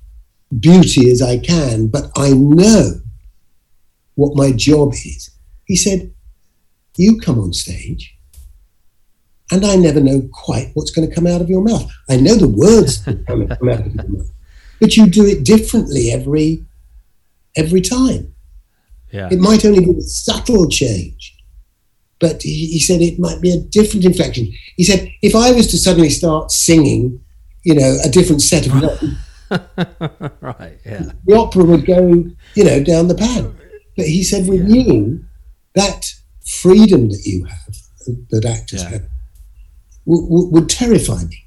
beauty as I can, but I know what my job is. He said, You come on stage, and I never know quite what's going to come out of your mouth. I know the words that come come out of your mouth, but you do it differently every every time. Yeah. It might only be a subtle change, but he, he said it might be a different inflection. He said, if I was to suddenly start singing, you know, a different set of notes, right. Yeah. the opera would go, you know, down the pan. But he said, with Yeah. you, that freedom that you have, that actors Yeah. have, would, would, would terrify me.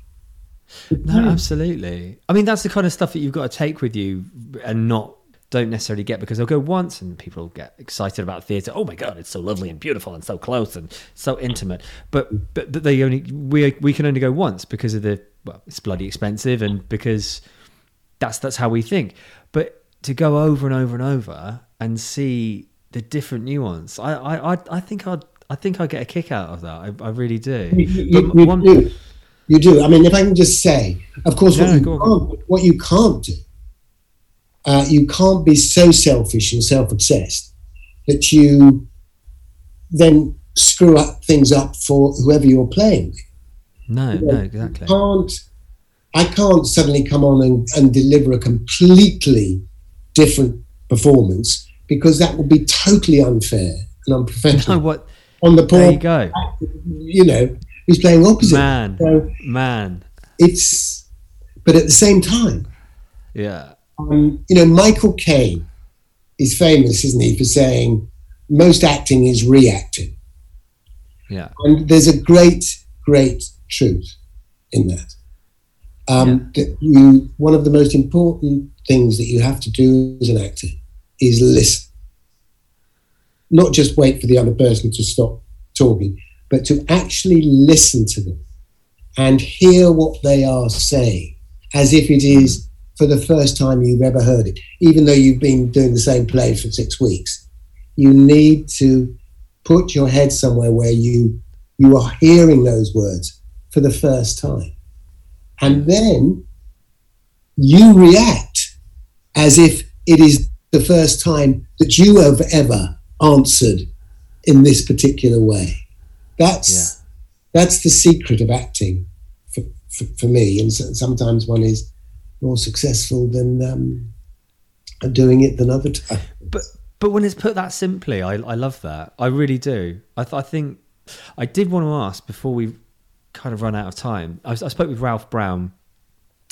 No, absolutely. I mean, that's the kind of stuff that you've got to take with you and not don't necessarily get because they'll go once and people get excited about theatre. Oh my god, it's so lovely and beautiful and so close and so intimate. But but, but they only we we can only go once because of the well, it's bloody expensive and because that's that's how we think. But to go over and over and over and see the different nuance, I I I, I think I'd I think I get a kick out of that. I, I really do. You, you- you one- do. You do. I mean, if I can just say, of course, what, Yeah, you, can't, what you can't do, uh, you can't be so selfish and self obsessed that you then screw up things up for whoever you're playing with. no, no, exactly. can't I can't suddenly come on and, and deliver a completely different performance because that would be totally unfair and No, unprofessional what? On the There you go, you know he's playing opposite. man, So man. it's but at the same time, Yeah, um, you know, Michael Caine is famous, isn't he, for saying most acting is reacting. yeah, And there's a great, great truth in that. Um, that you, one of the most important things that you have to do as an actor is listen. Not just wait for the other person to stop talking, but to actually listen to them and hear what they are saying as if it is for the first time you've ever heard it, even though you've been doing the same play for six weeks. You need to put your head somewhere where you you are hearing those words for the first time. And then you react as if it is the first time that you have ever answered in this particular way. That's that's the secret of acting for, for, for me. And so, sometimes one is more successful than um, doing it than other times. but but when it's put that simply, I I love that. I really do. I th- I think I did want to ask before we kind of run out of time. I, I spoke with Ralph Brown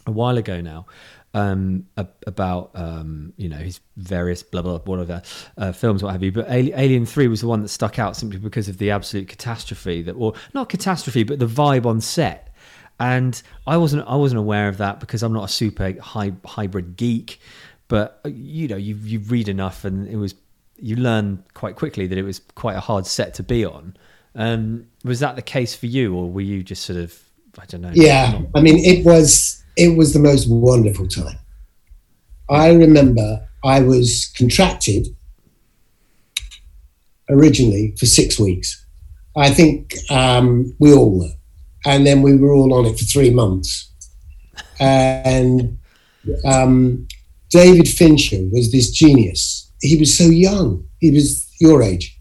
a while ago now um, about um, you know his various blah blah whatever uh, films what have you. But Alien Three was the one that stuck out simply because of the absolute catastrophe that, or not catastrophe, but the vibe on set. And I wasn't I wasn't aware of that because I'm not a super high, hybrid geek. But uh, you know you you read enough and it was you learn quite quickly that it was quite a hard set to be on. Um, was that the case for you, or were you just sort of I don't know? Yeah, I mean, it was it was the most wonderful time. I remember I was contracted originally for six weeks. I think um, we all were, and then we were all on it for three months. And um, David Fincher was this genius. He was so young. He was your age,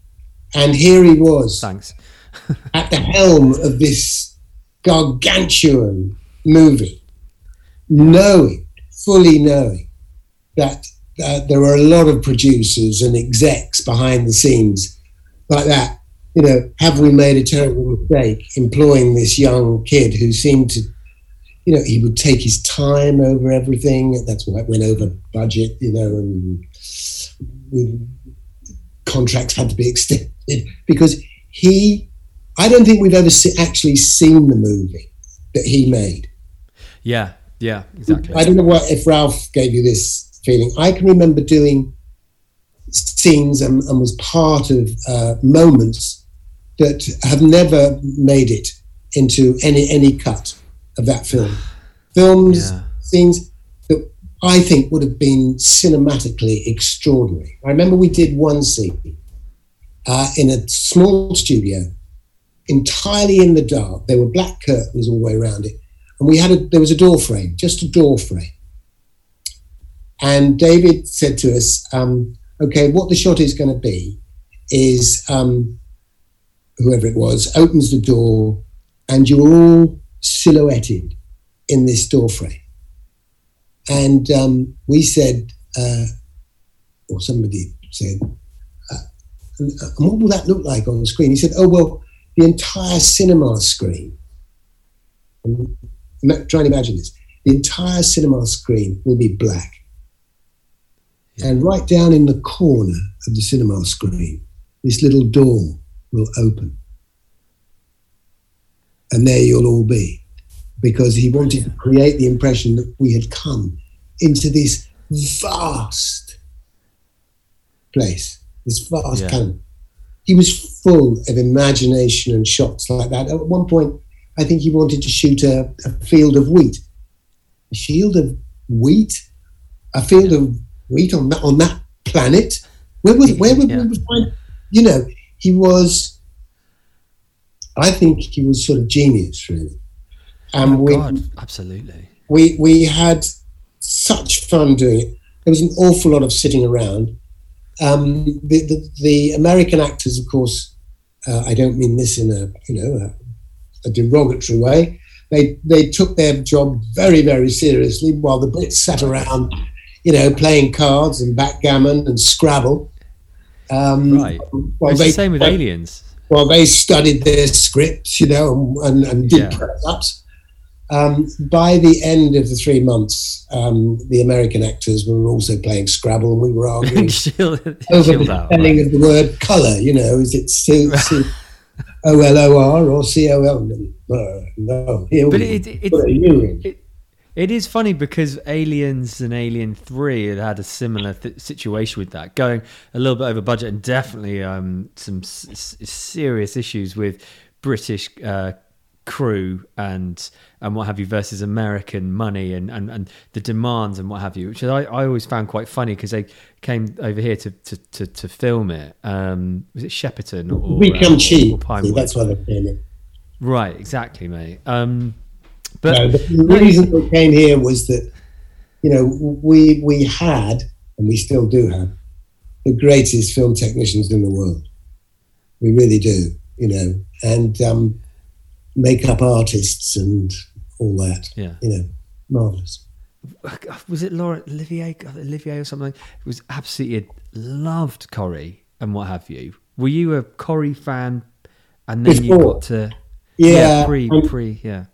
and here he was Thanks. at the helm of this gargantuan movie, knowing, fully knowing that uh, there were a lot of producers and execs behind the scenes like that. You know, have we made a terrible mistake employing this young kid who seemed to, you know, he would take his time over everything. That's why it went over budget, you know, and we, contracts had to be extended because he I don't think we've ever actually seen the movie that he made. Yeah, yeah, exactly. I don't know what if Ralph gave you this feeling. I can remember doing scenes and, and was part of uh, moments that have never made it into any any cut of that film. Films, Yeah. scenes that I think would have been cinematically extraordinary. I remember we did one scene uh, in a small studio, entirely in the dark. There were black curtains all the way around it, and we had a there was a door frame, just a door frame. And David said to us, um, "Okay, what the shot is going to be is um, whoever it was opens the door, and you're all silhouetted in this door frame." And um, we said, uh, or somebody said, uh, and, what will that look like on the screen? He said, "Oh well, the entire cinema screen." And try and imagine this: the entire cinema screen will be black, and right down in the corner of the cinema screen, this little door will open, and there you'll all be, because he wanted to create the impression that we had come into this vast place, this vast Yeah. He was full of imagination and shots like that. At one point, I think he wanted to shoot a, a field of wheat. A field of wheat? A field of wheat on that on that planet? Where was where would Yeah. we find? You know, he was. I think he was sort of genius, really. And oh, we God, absolutely. we we had such fun doing it. There was an awful lot of sitting around. Um, the, the the American actors, of course, uh, I don't mean this in a you know a, derogatory way. They they took their job very very seriously, while the Brits sat around, you know, playing cards and backgammon and Scrabble. Um, Right. While it's they the same with aliens. while they studied their scripts, you know, and, and did Yeah. press ups. Um, by the end of the three months, um, the American actors were also playing Scrabble, and we were arguing Chill- over the spelling right. of the word colour. You know, is it C O L O R or C O L? No, But it, it, put a U in. it, it is funny because Aliens and Alien Three had had a similar th- situation with that, going a little bit over budget and definitely um, some s- s- serious issues with British uh, crew and and what have you versus American money and, and, and the demands and what have you, which I, I always found quite funny because they came over here to to, to, to film it. Um, was it Shepperton or We come or- cheap. That's why they're it. Right, exactly, mate. Um, but No, the, the reason we came here was that, you know, we we had and we still do have the greatest film technicians in the world. We really do, you know, and um, makeup artists and all that. yeah. You know, marvelous. was it Laura Olivier Olivier or something? It was absolutely loved Corrie and what have you. Were you a Corrie fan, and then you got to Yeah, pre um, pre yeah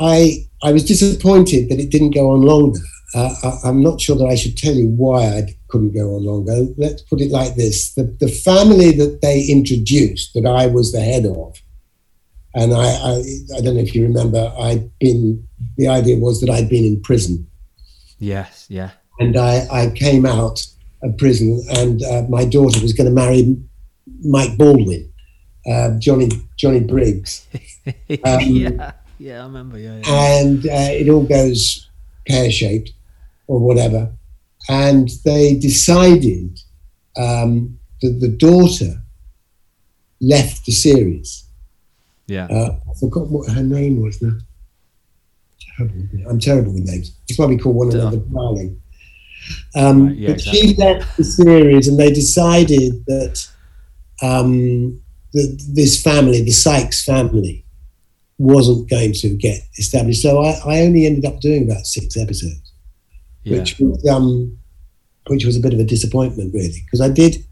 I I was disappointed that it didn't go on longer. Uh, I, I'm not sure that I should tell you why I couldn't go on longer. Let's put it like this: the the family that they introduced, that I was the head of, and I I, I don't know if you remember, I'd been. The idea was that I'd been in prison, yes yeah and I I came out of prison, and uh, my daughter was going to marry Mike Baldwin, uh, Johnny Johnny Briggs. Um, yeah yeah I remember yeah, yeah. and uh, it all goes pear shaped or whatever. And they decided um, that the daughter left the series. Yeah Uh, I forgot what her name was now. Terrible. I'm terrible with names. That's why we call one another darling. Um, Right, yeah, but she left the series, and they decided that um, that this family, the Sykes family, wasn't going to get established. So I, I only ended up doing about six episodes, yeah which was um, which was a bit of a disappointment, really, because I did.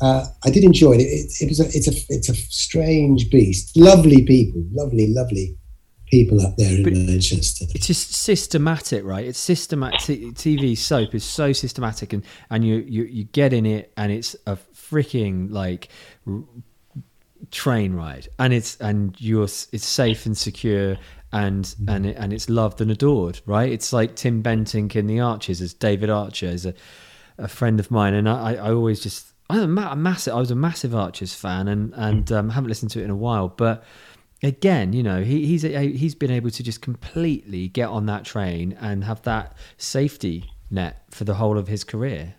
Uh, I did enjoy it. It, it was a, it's a, it's a strange beast. Lovely people, lovely, lovely people up there in But- Manchester. it's just systematic, right? It's systematic. TV soap is so systematic, and and you you you get in it, and it's a freaking like r- train ride, and it's and you're it's safe and secure, and and it, and it's loved and adored, right? It's like Tim Bentinck in The Archers as David Archer is a a friend of mine, and I, I always just I'm a, ma- a massive I was a massive Archers fan, and and um, haven't listened to it in a while, but again, you know, he, he's a, he's been able to just completely get on that train and have that safety net for the whole of his career.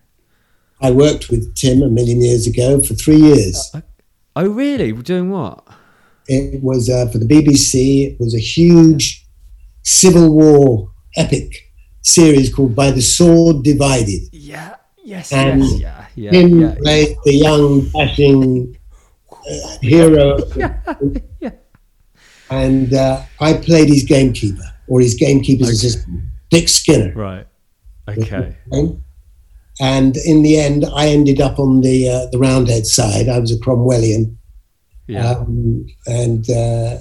I worked with Tim a million years ago for three years. Uh, oh, really? We're doing what? It was uh, for the BBC. It was a huge Civil War epic series called By the Sword Divided. Yeah. Yes. And yes. Yeah. Yeah. Tim yeah, played the young, dashing uh, hero. yeah. And uh, I played his gamekeeper or his gamekeeper's assistant, Dick Skinner. Right. Okay. And in the end, I ended up on the uh, the Roundhead side. I was a Cromwellian. Yeah. Um, and uh,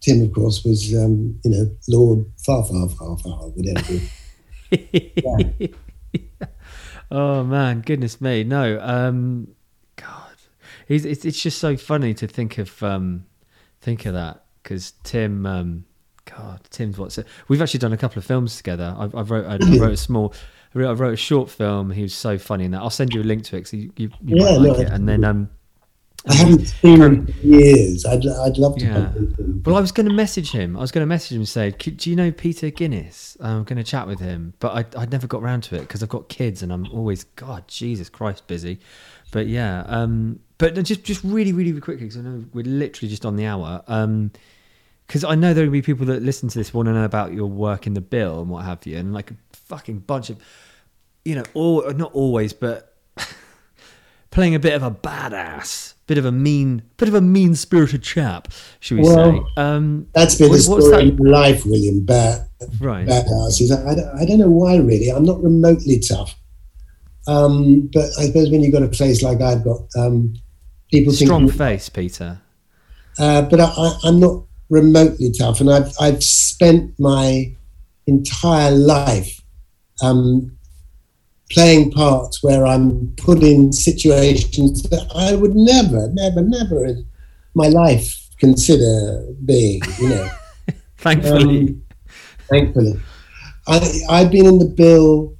Tim, of course, was um, you know Lord Far Far Far Far whatever. yeah. Oh man, goodness me, no. Um, God, it's, it's it's just so funny to think of um, think of that because Tim, um, God, Tim's what's it? We've actually done a couple of films together. I, I wrote I, I wrote a small. I wrote a short film. He was so funny in that. I'll send you a link to it because you, you, you Yeah, might like no, it. And then um, I haven't seen him in years. I'd, I'd love to. Yeah. Well, I was going to message him. I was going to message him and say, "Do you know Peter Guinness?" I'm going to chat with him, but I I never got round to it because I've got kids and I'm always God, Jesus Christ, busy. But yeah, um, but just just really, really quickly because I know we're literally just on the hour. Um, because I know there will be people that listen to this want to know about your work in the bill and what have you, and like a fucking bunch of, you know, all not always, but playing a bit of a badass, bit of a mean, bit of a mean spirited chap, should we Well, say? Um, That's been what- the story that- of life, William. Bad, right. badasses. I, don't- I don't know why, really. I'm not remotely tough. Um, but I suppose when you've got a face like I've got, um, people think Strong think. face, Peter. Uh, but I, I, I'm not remotely tough, and I've I've spent my entire life um, playing parts where I'm put in situations that I would never, never, never in my life consider being. You know. Thankfully. Um, thankfully. I, I've been in the bill,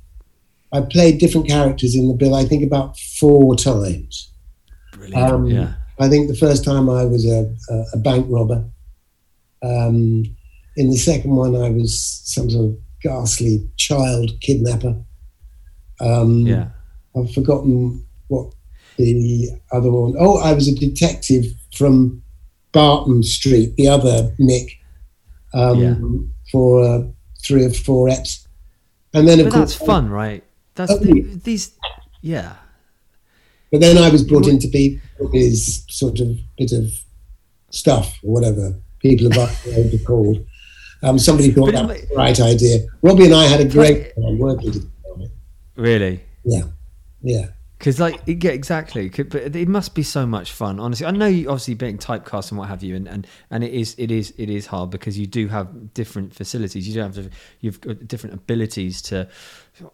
I played different characters in the bill, I think about four times. Brilliant. um, yeah. I think the first time I was a, a, a bank robber. Um, in the second one, I was some sort of ghastly child kidnapper. Um, Yeah. I've forgotten what the other one. Oh, I was a detective from Barton Street, the other Nick, um, Yeah. for uh, three or four eps. And then, of But course, that's fun, right? That's Oh, the, these. Yeah. But then I was brought in to be his sort of bit of stuff or whatever people have are called. Um, somebody thought But that was the right idea. Robbie and I had a great time working together on it. Really. Yeah, yeah. Because like yeah, exactly. But it must be so much fun. Honestly, I know you obviously being typecast and what have you, and, and, and it is it is it is hard because you do have different facilities. You don't have to, you've got different abilities to.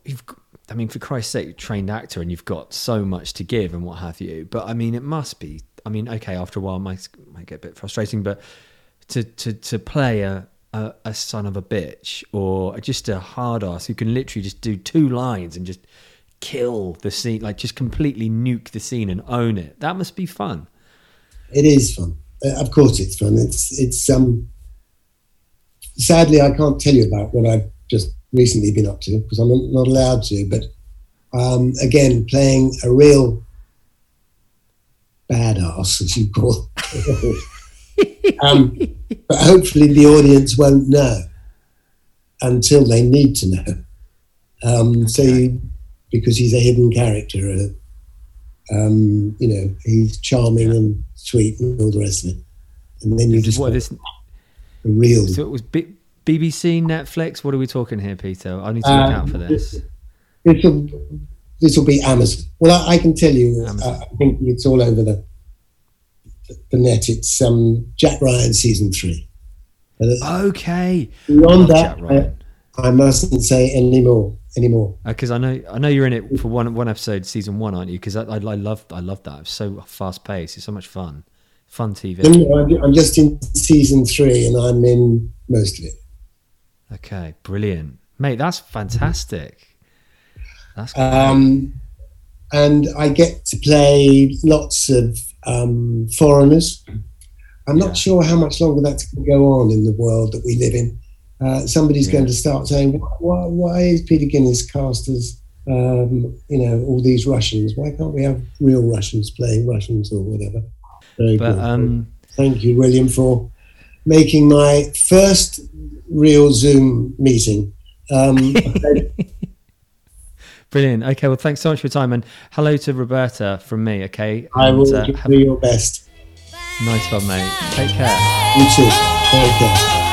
You've I mean, for Christ's sake, trained actor, and you've got so much to give and what have you. But I mean, it must be. I mean, okay, after a while, it might might get a bit frustrating, but to to to play a. A, a son of a bitch or just a hard ass who can literally just do two lines and just kill the scene, like just completely nuke the scene and own it. That must be fun. It is fun. Uh, of course, it's fun. It's it's um. Sadly, I can't tell you about what I've just recently been up to because I'm not allowed to. But um, again, playing a real badass, as you call. it. um, but hopefully, the audience won't know until they need to know. Um, so, you, because he's a hidden character, uh, um, you know, he's charming and sweet and all the rest of it. And then you just what this? the real. So it was B- BBC, Netflix. What are we talking here, Peter? I need to look Um, out for this. This will this will be Amazon. Well, I, I can tell you. Uh, I think it's all over the the net. It's um, Jack Ryan season three. Uh, Okay, beyond that, I, I mustn't say any more anymore. because I know I know you're in it for one one episode, season one, aren't you? Because I, I, I love I love that. It's so fast paced. It's so much fun. Fun TV. No, I'm, I'm just in season three, and I'm in most of it. Okay, brilliant, mate. That's fantastic. That's great. um, and I get to play lots of um, foreigners. I'm not yeah. sure how much longer that's going to go on in the world that we live in. Uh, somebody's yeah. going to start saying, why, why, is Peter Guinness cast as, um, you know, all these Russians? Why can't we have real Russians playing Russians or whatever? Very but, um, Thank you, William, for making my first real Zoom meeting. Um, Brilliant. Okay, well, thanks so much for your time, and hello to Roberta from me. Okay, I will uh, give you your best. Nice one, mate. Take care. You too. Take care.